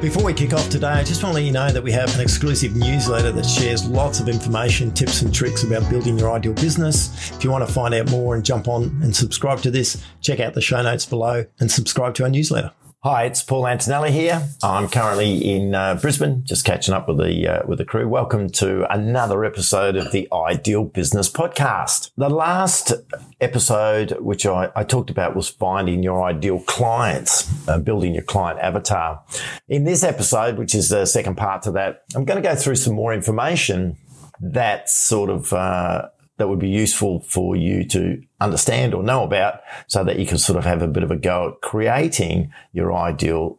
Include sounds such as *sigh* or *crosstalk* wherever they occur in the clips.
Before we kick off today, I just want to let you know that we have an exclusive newsletter that shares lots of information, tips, and tricks about building your ideal business. If you want to find out more and jump on and subscribe to this, check out the show notes below and subscribe to our newsletter. Hi, it's Paul Antonelli here. I'm currently in uh, Brisbane, just catching up with the uh, with the crew. Welcome to another episode of the Ideal Business Podcast. The last episode, which I, I talked about, was finding your ideal clients, uh, building your client avatar. In this episode, which is the second part to that, I'm going to go through some more information that sort of uh, that would be useful for you to understand or know about so that you can sort of have a bit of a go at creating your ideal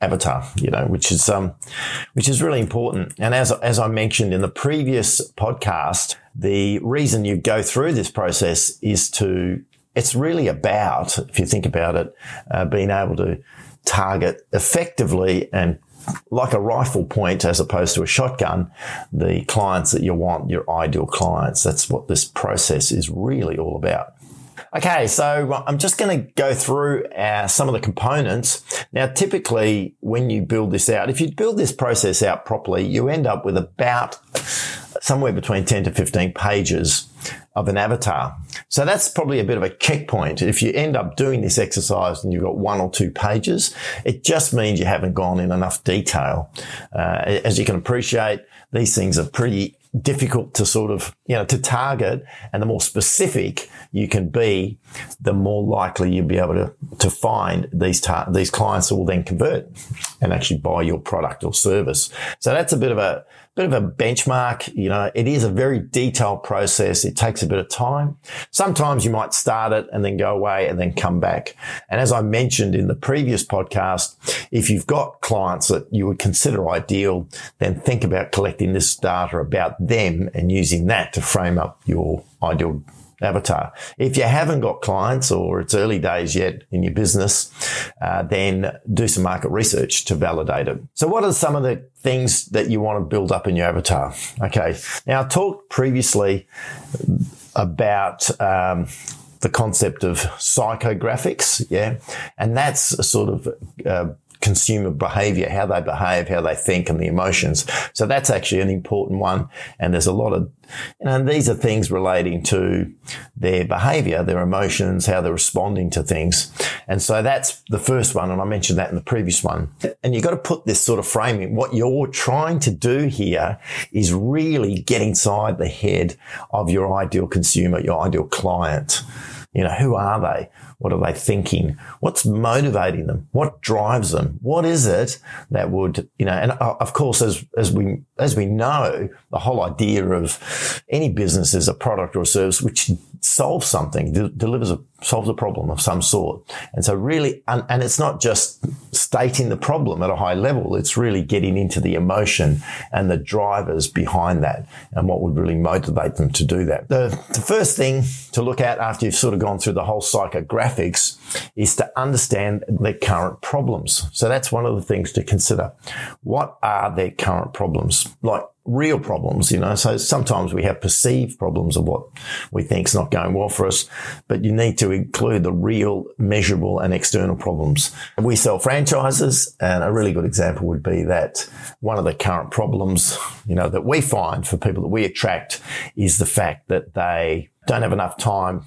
avatar, you know, which is, um, which is really important. And as, as I mentioned in the previous podcast, the reason you go through this process is to, it's really about, if you think about it, uh, being able to target effectively and like a rifle point as opposed to a shotgun, the clients that you want, your ideal clients. That's what this process is really all about. Okay, so I'm just going to go through uh, some of the components. Now, typically, when you build this out, if you build this process out properly, you end up with about somewhere between 10 to 15 pages of an avatar. So that's probably a bit of a checkpoint. If you end up doing this exercise and you've got one or two pages, it just means you haven't gone in enough detail. Uh, as you can appreciate, these things are pretty difficult to sort of, you know, to target and the more specific you can be, the more likely you'll be able to, to find these, tar- these clients will then convert and actually buy your product or service. So that's a bit of a, bit of a benchmark. You know, it is a very detailed process. It takes a bit of time. Sometimes you might start it and then go away and then come back. And as I mentioned in the previous podcast, if you've got clients that you would consider ideal, then think about collecting this data about them and using that to frame up your ideal avatar. If you haven't got clients or it's early days yet in your business, uh, then do some market research to validate it. So what are some of the things that you want to build up in your avatar? Okay. Now I talked previously about, um, the concept of psychographics, yeah, and that's a sort of uh, consumer behavior, how they behave, how they think and the emotions. So that's actually an important one. And there's a lot of, you know, these are things relating to their behavior, their emotions, how they're responding to things. And so that's the first one. And I mentioned that in the previous one. And you've got to put this sort of framing. What you're trying to do here is really get inside the head of your ideal consumer, your ideal client. You know, who are they? What are they thinking? What's motivating them? What drives them? What is it that would, you know, and uh, of course, as, as we, as we know, the whole idea of any business is a product or service which solves something, de- delivers a, solves a problem of some sort. And so really, and, and it's not just stating the problem at a high level. It's really getting into the emotion and the drivers behind that and what would really motivate them to do that. The, the first thing to look at after you've sort of gone through the whole psychographics is to understand their current problems. So that's one of the things to consider. What are their current problems? Like real problems, you know. So sometimes we have perceived problems of what we think is not going well for us, but you need to include the real, measurable and external problems. We sell franchises and a really good example would be that one of the current problems, you know, that we find for people that we attract is the fact that they don't have enough time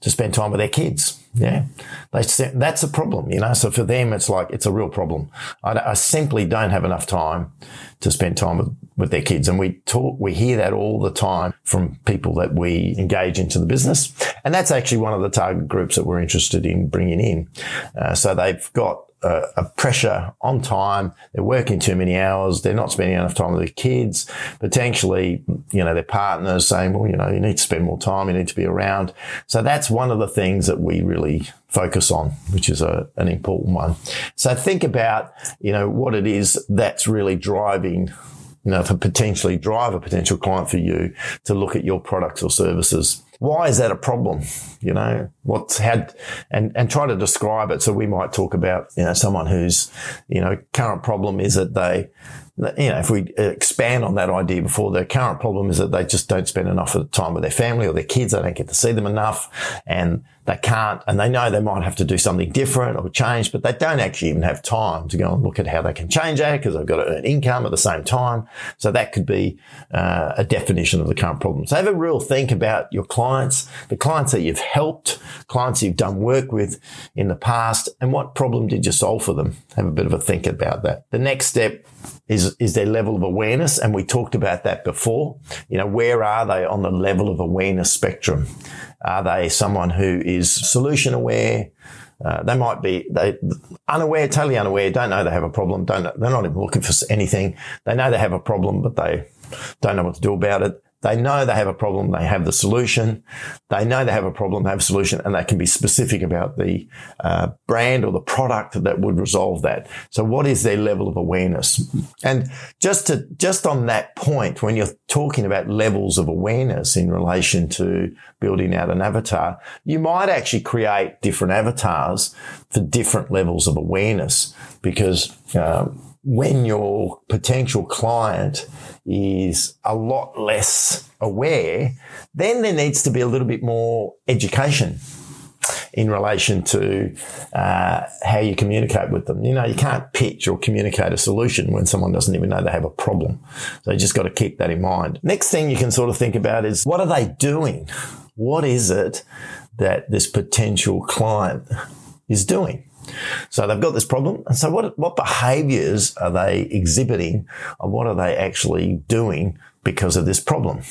to spend time with their kids. Yeah, they that's a problem, you know. So for them, it's like it's a real problem. I, I, simply don't have enough time to spend time with, with their kids, and we talk, we hear that all the time from people that we engage into the business, and that's actually one of the target groups that we're interested in bringing in. Uh, so they've got a, a, pressure on time. They're working too many hours. They're not spending enough time with their kids. Potentially, you know, their partners saying, well, you know, you need to spend more time. You need to be around. So that's one of the things that we really focus on, which is a, an important one. So think about, you know, what it is that's really driving you know, to potentially drive a potential client for you to look at your products or services why is that a problem? You know, what's had, and, and try to describe it. So we might talk about, you know, someone whose, you know, current problem is that they, you know, if we expand on that idea before, their current problem is that they just don't spend enough of the time with their family or their kids. They don't get to see them enough and they can't, and they know they might have to do something different or change, but they don't actually even have time to go and look at how they can change that because they've got to earn income at the same time. So that could be uh, a definition of the current problem. So have a real think about your clients, the clients that you've helped, clients you've done work with in the past, and what problem did you solve for them? Have a bit of a think about that. The next step is, is their level of awareness. And we talked about that before. You know, where are they on the level of awareness spectrum? Are they someone who is solution aware? Uh, they might be they unaware, totally unaware, don't know they have a problem, don't they're not even looking for anything. They know they have a problem, but they don't know what to do about it. They know they have a problem. They have the solution. They know they have a problem. They have a solution and they can be specific about the uh, brand or the product that would resolve that. So what is their level of awareness? And just to, just on that point, when you're talking about levels of awareness in relation to building out an avatar, you might actually create different avatars for different levels of awareness because, um, when your potential client is a lot less aware, then there needs to be a little bit more education in relation to uh, how you communicate with them. You know, you can't pitch or communicate a solution when someone doesn't even know they have a problem. So you just got to keep that in mind. Next thing you can sort of think about is what are they doing? What is it that this potential client is doing? So they've got this problem. And so what, what behaviors are they exhibiting and what are they actually doing because of this problem?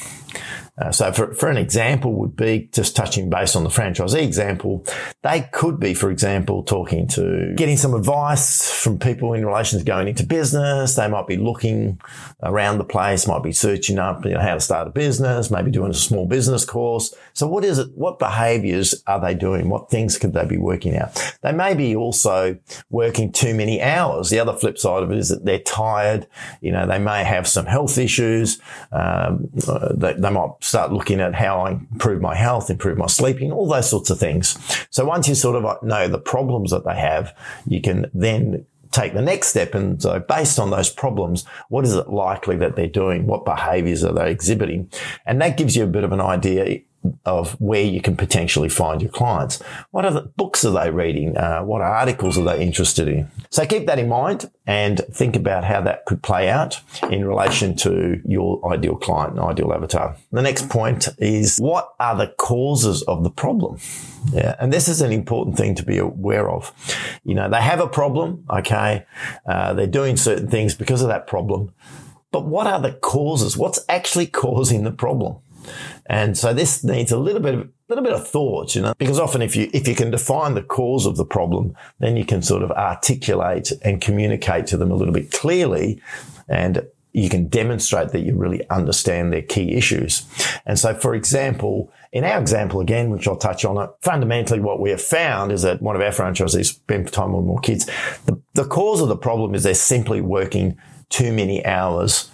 Uh, so for, for an example would be just touching base on the franchisee example, they could be, for example, talking to getting some advice from people in relation to going into business. They might be looking around the place, might be searching up you know, how to start a business, maybe doing a small business course. So what is it? What behaviors are they doing? What things could they be working out? They may be also working too many hours. The other flip side of it is that they're tired. You know, they may have some health issues. Um, uh, they, they might start looking at how I improve my health, improve my sleeping, all those sorts of things. So once you sort of uh, know the problems that they have, you can then take the next step. And so based on those problems, what is it likely that they're doing? What behaviors are they exhibiting? And that gives you a bit of an idea of where you can potentially find your clients. What other books are they reading? Uh, what articles are they interested in? So keep that in mind and think about how that could play out in relation to your ideal client and ideal avatar. The next point is what are the causes of the problem? Yeah. And this is an important thing to be aware of. You know, they have a problem. Okay. Uh, they're doing certain things because of that problem. But what are the causes? What's actually *laughs* causing the problem? And so this needs a little bit of little bit of thought, you know, because often if you if you can define the cause of the problem, then you can sort of articulate and communicate to them a little bit clearly and you can demonstrate that you really understand their key issues. And so, for example, in our example again, which I'll touch on it, fundamentally what we have found is that one of our franchisees spend time with more kids. The, the cause of the problem is they're simply working too many hours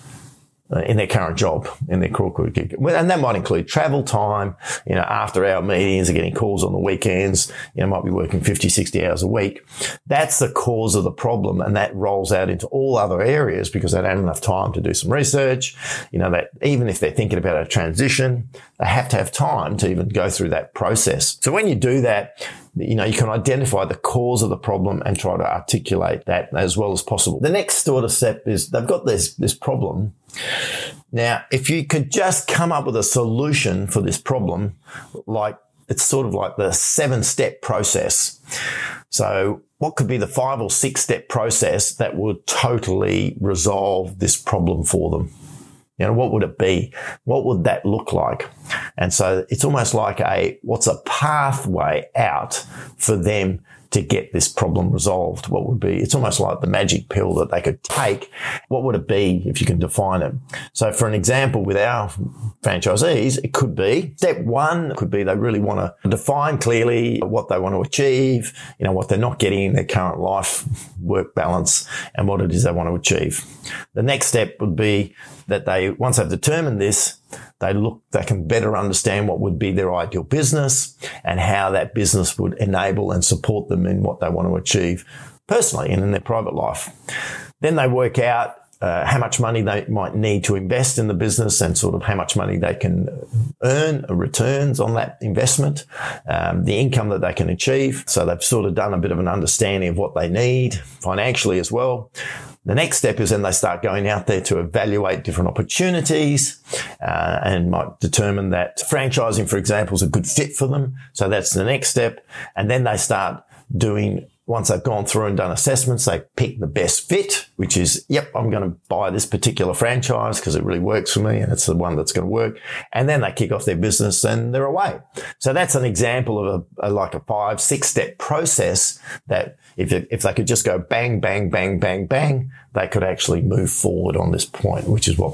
Uh, in their current job, in their corporate gig. And that might include travel time, you know, after hour meetings, or getting calls on the weekends, you know, might be working 50, 60 hours a week. That's the cause of the problem. And that rolls out into all other areas because they don't have enough time to do some research. You know, that even if they're thinking about a transition, they have to have time to even go through that process. So when you do that, you know, you can identify the cause of the problem and try to articulate that as well as possible. The next sort of step is they've got this, this problem. Now, if you could just come up with a solution for this problem, like it's sort of like the seven step process. So what could be the five or six step process that would totally resolve this problem for them? You know, what would it be? What would that look like? And so it's almost like a, what's a pathway out for them to get this problem resolved? What would be, it's almost like the magic pill that they could take. What would it be if you can define it? So for an example with our franchisees, it could be step one could be they really want to define clearly what they want to achieve, you know, what they're not getting in their current life work balance and what it is they want to achieve. The next step would be that they, once they've determined this, they look, they can better understand what would be their ideal business and how that business would enable and support them in what they want to achieve personally and in their private life. Then they work out uh, how much money they might need to invest in the business and sort of how much money they can earn returns on that investment, um, the income that they can achieve. So they've sort of done a bit of an understanding of what they need financially as well. The next step is then they start going out there to evaluate different opportunities uh, and might determine that franchising, for example, is a good fit for them. So that's the next step. And then they start doing once they've gone through and done assessments, they pick the best fit, which is, yep, I'm going to buy this particular franchise because it really works for me and it's the one that's going to work. And then they kick off their business and they're away. So that's an example of a, a like a five, six step process that if, it, if they could just go bang, bang, bang, bang, bang, they could actually move forward on this point, which is what,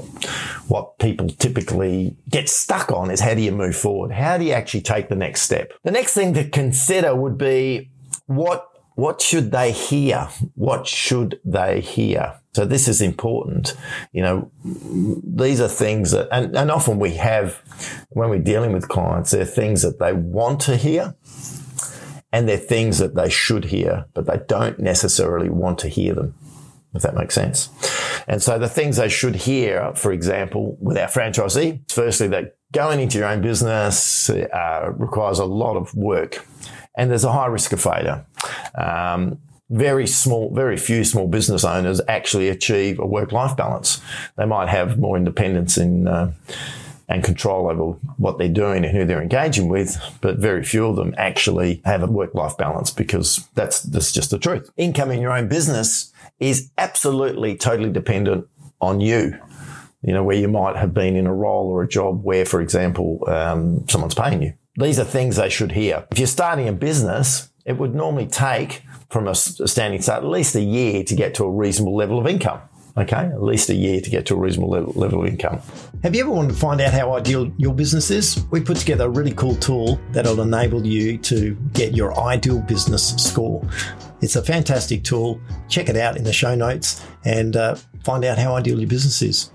what people typically get stuck on is how do you move forward? How do you actually take the next step? The next thing to consider would be what what should they hear? What should they hear? So this is important. You know, these are things that, and, and often we have, when we're dealing with clients, they're things that they want to hear and they're things that they should hear, but they don't necessarily want to hear them, if that makes sense. And so the things they should hear, for example, with our franchisee, firstly, that going into your own business uh, requires a lot of work and there's a high risk of failure. Um, very small, very few small business owners actually achieve a work-life balance. They might have more independence in uh, and control over what they're doing and who they're engaging with, but very few of them actually have a work-life balance because that's that's just the truth. Income in your own business is absolutely totally dependent on you. You know, where you might have been in a role or a job where, for example, um, someone's paying you these are things they should hear. If you're starting a business, it would normally take from a standing start at least a year to get to a reasonable level of income. Okay, at least a year to get to a reasonable level, level of income. Have you ever wanted to find out how ideal your business is? We put together a really cool tool that'll enable you to get your ideal business score. It's a fantastic tool. Check it out in the show notes and uh, find out how ideal your business is.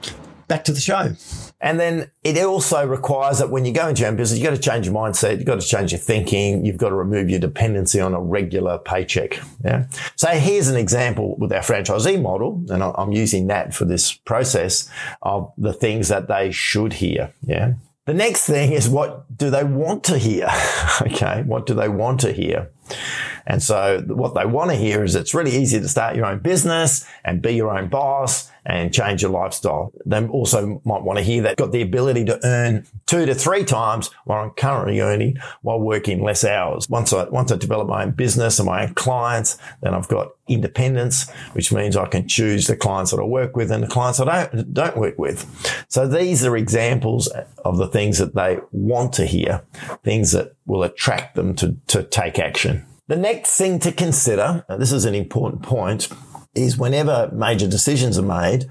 Back to the show. And then it also requires that when you go into your own business, you've got to change your mindset. You've got to change your thinking. You've got to remove your dependency on a regular paycheck. Yeah. So here's an example with our franchisee model. And I'm using that for this process of the things that they should hear. Yeah. The next thing is what do they want to hear? *laughs* okay. What do they want to hear? And so what they want to hear is it's really easy to start your own business and be your own boss and change your lifestyle. They also might want to hear that got the ability to earn two to three times what I'm currently earning while working less hours. Once I, once I develop my own business and my own clients, then I've got independence, which means I can choose the clients that I work with and the clients I don't, don't work with. So these are examples of the things that they want to hear, things that will attract them to, to take action. The next thing to consider, and this is an important point, is whenever major decisions are made,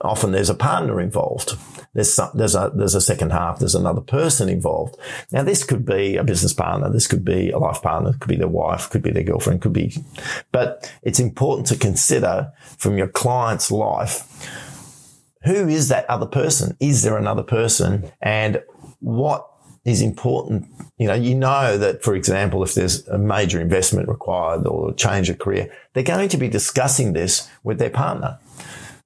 often there's a partner involved. There's some, there's a there's a second half. There's another person involved. Now this could be a business partner. This could be a life partner. Could be their wife. Could be their girlfriend. Could be, but it's important to consider from your client's life. Who is that other person? Is there another person? And what is important. You know, you know that, for example, if there's a major investment required or a change of career, they're going to be discussing this with their partner.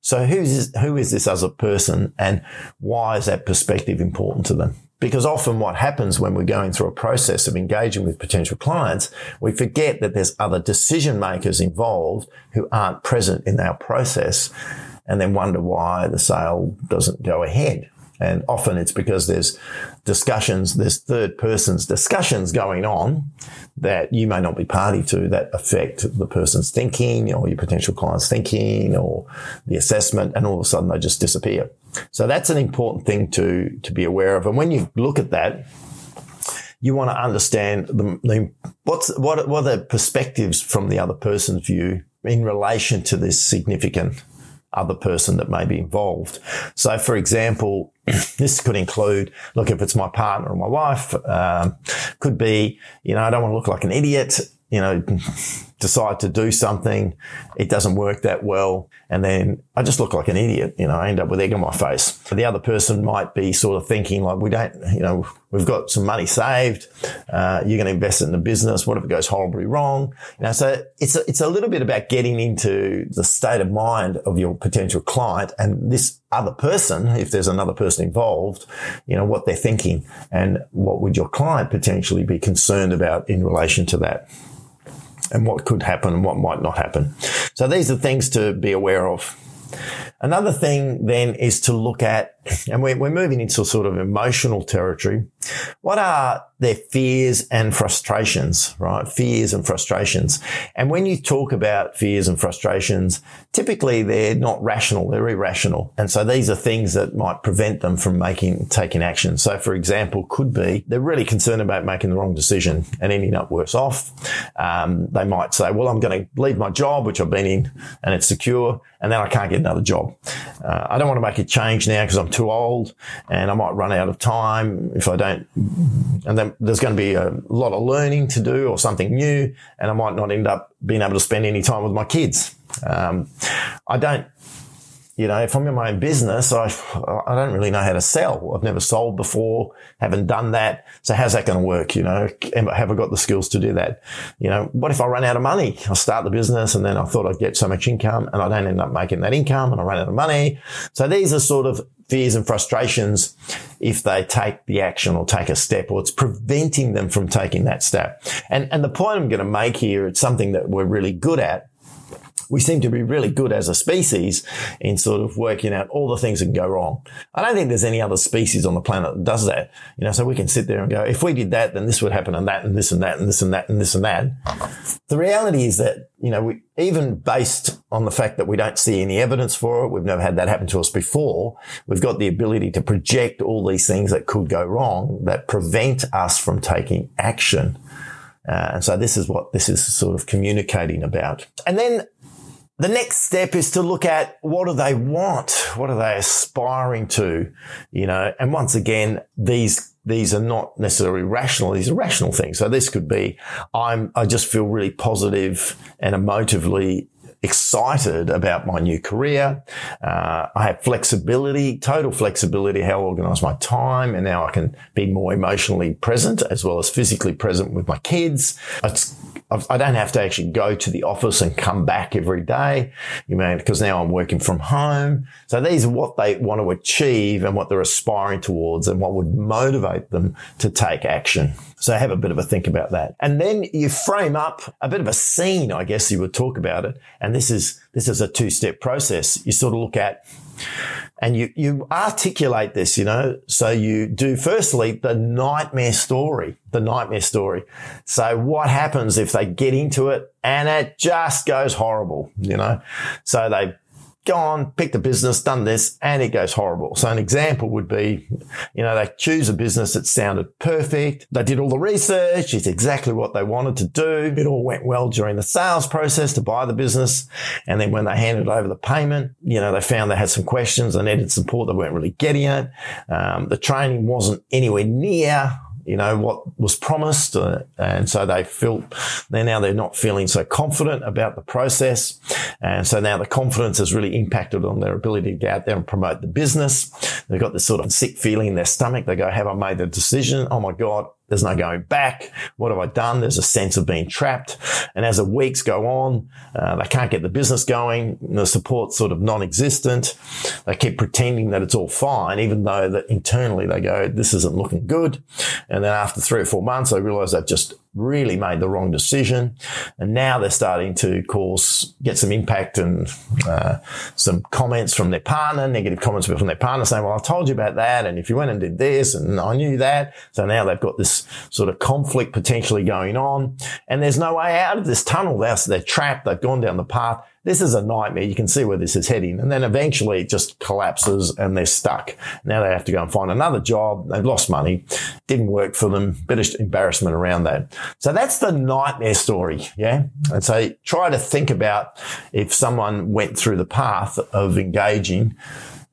So who's, who is this other person and why is that perspective important to them? Because often what happens when we're going through a process of engaging with potential clients, we forget that there's other decision makers involved who aren't present in our process and then wonder why the sale doesn't go ahead. And often it's because there's discussions, there's third persons discussions going on that you may not be party to that affect the person's thinking or your potential client's thinking or the assessment and all of a sudden they just disappear. So that's an important thing to, to be aware of. And when you look at that, you want to understand the, the what's, what, what are the perspectives from the other person's view in relation to this significant other person that may be involved. So, for example, *clears throat* this could include, look, if it's my partner or my wife, um, could be, you know, I don't want to look like an idiot. You know, decide to do something. It doesn't work that well. And then I just look like an idiot. You know, I end up with egg on my face. The other person might be sort of thinking like, we don't, you know, we've got some money saved. Uh, you're going to invest it in the business. What if it goes horribly wrong? You know, so it's a, it's a little bit about getting into the state of mind of your potential client and this other person, if there's another person involved, you know, what they're thinking and what would your client potentially be concerned about in relation to that and what could happen and what might not happen. So these are things to be aware of. Another thing then is to look at, and we're, we're moving into sort of emotional territory. What are their fears and frustrations, right? Fears and frustrations. And when you talk about fears and frustrations, typically they're not rational, they're irrational. And so these are things that might prevent them from making, taking action. So for example, could be they're really concerned about making the wrong decision and ending up worse off. Um, they might say, well, I'm going to leave my job, which I've been in and it's secure, and then I can't get another job. Uh, I don't want to make a change now because I'm too old and I might run out of time if I don't. And then there's going to be a lot of learning to do or something new, and I might not end up being able to spend any time with my kids. Um, I don't you know, if I'm in my own business, I, I don't really know how to sell. I've never sold before, haven't done that. So how's that going to work? You know, have I got the skills to do that? You know, what if I run out of money? I start the business and then I thought I'd get so much income and I don't end up making that income and I run out of money. So these are sort of fears and frustrations if they take the action or take a step or it's preventing them from taking that step. And, and the point I'm going to make here, it's something that we're really good at we seem to be really good as a species in sort of working out all the things that can go wrong. I don't think there's any other species on the planet that does that. You know, so we can sit there and go, if we did that, then this would happen and that and this and that and this and that and this and that. The reality is that, you know, we, even based on the fact that we don't see any evidence for it, we've never had that happen to us before, we've got the ability to project all these things that could go wrong that prevent us from taking action. Uh, and so this is what this is sort of communicating about. And then the next step is to look at what do they want? What are they aspiring to? You know, and once again, these, these are not necessarily rational. These are rational things. So this could be, I'm, I just feel really positive and emotively excited about my new career. Uh, I have flexibility, total flexibility, how I organize my time. And now I can be more emotionally present as well as physically present with my kids. It's I don't have to actually go to the office and come back every day, you know, because now I'm working from home. So these are what they want to achieve and what they're aspiring towards and what would motivate them to take action. So have a bit of a think about that. And then you frame up a bit of a scene, I guess you would talk about it. And this is, this is a two step process. You sort of look at, and you, you articulate this, you know, so you do firstly the nightmare story, the nightmare story. So what happens if they get into it and it just goes horrible, you know? So they gone, picked a business, done this, and it goes horrible. So an example would be, you know, they choose a business that sounded perfect. They did all the research. It's exactly what they wanted to do. It all went well during the sales process to buy the business. And then when they handed over the payment, you know, they found they had some questions and needed support. They weren't really getting it. Um, the training wasn't anywhere near you know, what was promised. Uh, and so they felt they now they're not feeling so confident about the process. And so now the confidence has really impacted on their ability to get out there and promote the business. They've got this sort of sick feeling in their stomach. They go, have I made the decision? Oh my God, there's no going back. What have I done? There's a sense of being trapped. And as the weeks go on, uh, they can't get the business going. The support's sort of non-existent. They keep pretending that it's all fine, even though that internally they go, this isn't looking good. And then after three or four months, they realize they've just really made the wrong decision. And now they're starting to cause, get some impact and uh, some comments from their partner, negative comments from their partner saying, well, I told you about that. And if you went and did this and I knew that. So now they've got this sort of conflict potentially going on and there's no way out of this tunnel. They're, they're trapped. They've gone down the path this is a nightmare. You can see where this is heading. And then eventually it just collapses and they're stuck. Now they have to go and find another job. They've lost money. Didn't work for them. Bit of embarrassment around that. So that's the nightmare story. Yeah. And so try to think about if someone went through the path of engaging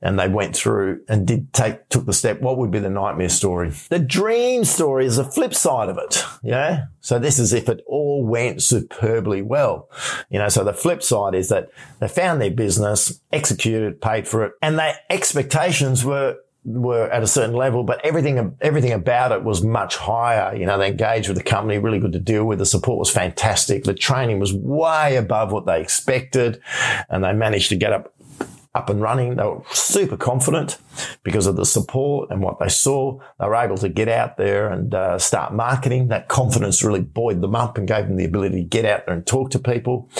and they went through and did take, took the step, what would be the nightmare story? The dream story is the flip side of it. Yeah. So this is if it all went superbly well. You know, so the flip side is that they found their business, executed, paid for it, and their expectations were were at a certain level, but everything everything about it was much higher. You know, they engaged with the company, really good to deal with. The support was fantastic. The training was way above what they expected, and they managed to get up up and running. They were super confident because of the support and what they saw. They were able to get out there and uh, start marketing. That confidence really buoyed them up and gave them the ability to get out there and talk to people.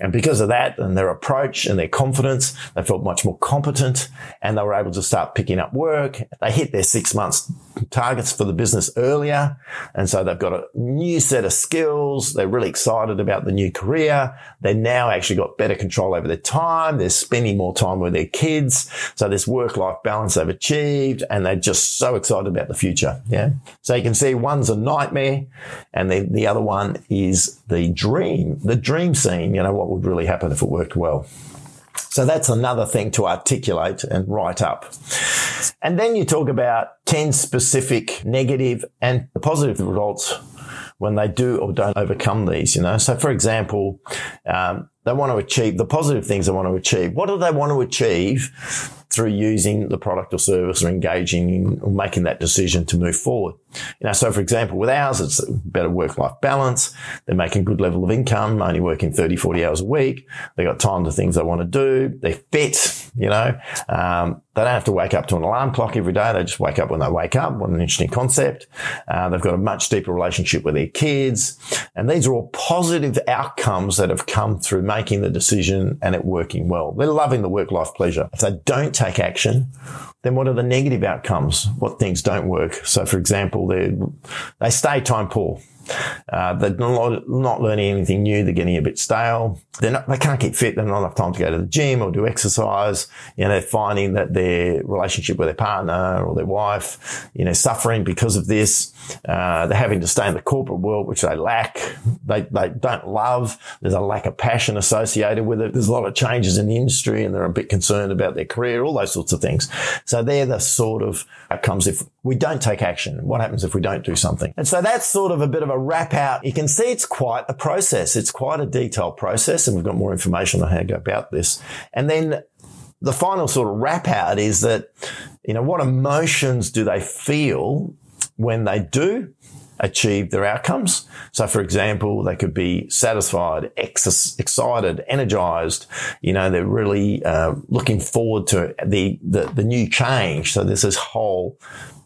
And because of that and their approach and their confidence, they felt much more competent and they were able to start picking up work. They hit their six months targets for the business earlier. And so they've got a new set of skills. They're really excited about the new career. They now actually got better control over their time. They're spending more time with their kids. So this work life balance they've achieved and they're just so excited about the future. Yeah. So you can see one's a nightmare and then the other one is the dream, the dream scene, you know, what would really happen if it worked well. So that's another thing to articulate and write up. And then you talk about 10 specific negative and positive results when they do or don't overcome these, you know. So for example, um, they want to achieve the positive things they want to achieve. What do they want to achieve through using the product or service or engaging in or making that decision to move forward? You know, so for example, with ours, it's better work-life balance. They're making good level of income, only working 30, 40 hours a week. They got time to things they want to do. They're fit, you know. Um, they don't have to wake up to an alarm clock every day. They just wake up when they wake up. What an interesting concept. Uh, they've got a much deeper relationship with their kids. And these are all positive outcomes that have come through making the decision and it working well. They're loving the work life pleasure. If they don't take action, then what are the negative outcomes? What things don't work? So for example, they they stay time poor. Uh, they're not, not, learning anything new. They're getting a bit stale. They're not, they can't keep fit. They don't have enough time to go to the gym or do exercise. You know, they're finding that their relationship with their partner or their wife, you know, suffering because of this. Uh, they're having to stay in the corporate world, which they lack. They, they don't love. There's a lack of passion associated with it. There's a lot of changes in the industry and they're a bit concerned about their career, all those sorts of things. So they're the sort of outcomes if we don't take action. What happens if we don't do something? And so that's sort of a bit of a wrap out. You can see it's quite a process. It's quite a detailed process and we've got more information on how to go about this. And then the final sort of wrap out is that, you know, what emotions do they feel when they do achieve their outcomes. So, for example, they could be satisfied, ex- excited, energized. You know, they're really uh, looking forward to the, the, the new change. So there's this whole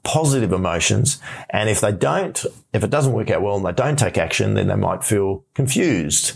positive emotions. And if they don't, if it doesn't work out well and they don't take action, then they might feel confused.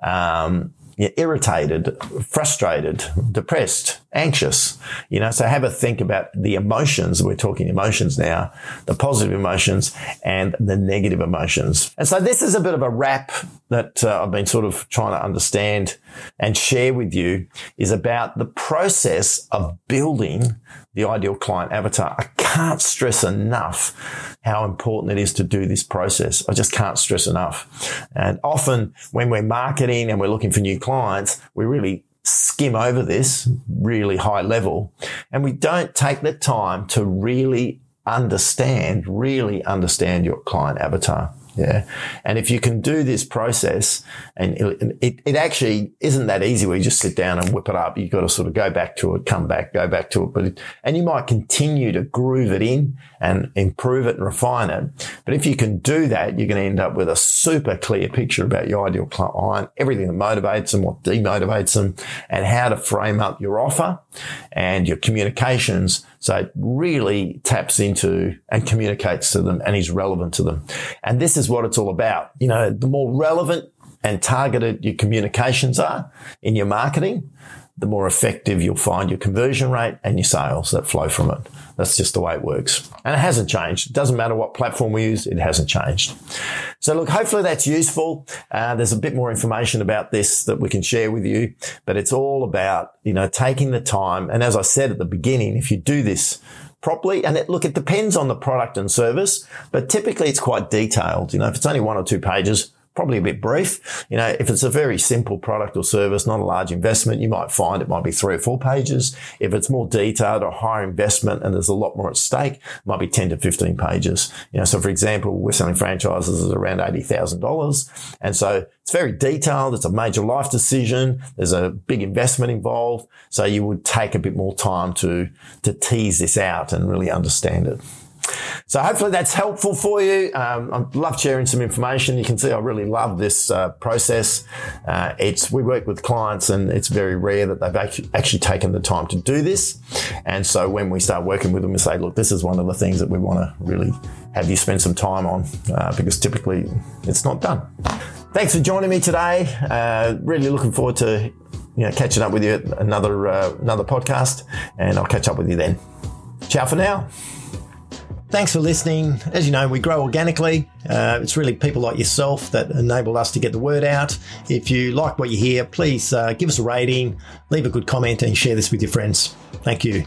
Um, irritated, frustrated, depressed, anxious, you know, so have a think about the emotions. We're talking emotions now, the positive emotions and the negative emotions. And so this is a bit of a wrap that uh, I've been sort of trying to understand and share with you is about the process of building the ideal client avatar. I can't stress enough how important it is to do this process. I just can't stress enough. And often when we're marketing and we're looking for new clients, we really skim over this really high level and we don't take the time to really understand, really understand your client avatar. Yeah. And if you can do this process and it, it, it, actually isn't that easy where you just sit down and whip it up. You've got to sort of go back to it, come back, go back to it. But, and you might continue to groove it in and improve it and refine it. But if you can do that, you're going to end up with a super clear picture about your ideal client, everything that motivates them, what demotivates them and how to frame up your offer and your communications so it really taps into and communicates to them and is relevant to them. And this is what it's all about. You know, the more relevant and targeted your communications are in your marketing, the more effective you'll find your conversion rate and your sales that flow from it. That's just the way it works. And it hasn't changed. It doesn't matter what platform we use, it hasn't changed. So look, hopefully that's useful. Uh, there's a bit more information about this that we can share with you, but it's all about, you know, taking the time. And as I said at the beginning, if you do this properly. And it, look, it depends on the product and service, but typically it's quite detailed. You know, if it's only one or two pages, probably a bit brief. You know, if it's a very simple product or service, not a large investment, you might find it might be three or four pages. If it's more detailed or higher investment and there's a lot more at stake, it might be 10 to 15 pages. You know, so for example, we're selling franchises at around $80,000. And so it's very detailed. It's a major life decision. There's a big investment involved. So you would take a bit more time to, to tease this out and really understand it. So hopefully that's helpful for you. Um, I love sharing some information. You can see I really love this uh, process. Uh, it's we work with clients, and it's very rare that they've actually, taken the time to do this. And so when we start working with them, we say, look, this is one of the things that we want to really have you spend some time on uh, because typically it's not done. Thanks for joining me today. Uh, really looking forward to you know catching up with you at another uh, another podcast, and I'll catch up with you then. Ciao for now. Thanks for listening. As you know, we grow organically. Uh, it's really people like yourself that enable us to get the word out. If you like what you hear, please uh, give us a rating, leave a good comment, and share this with your friends. Thank you.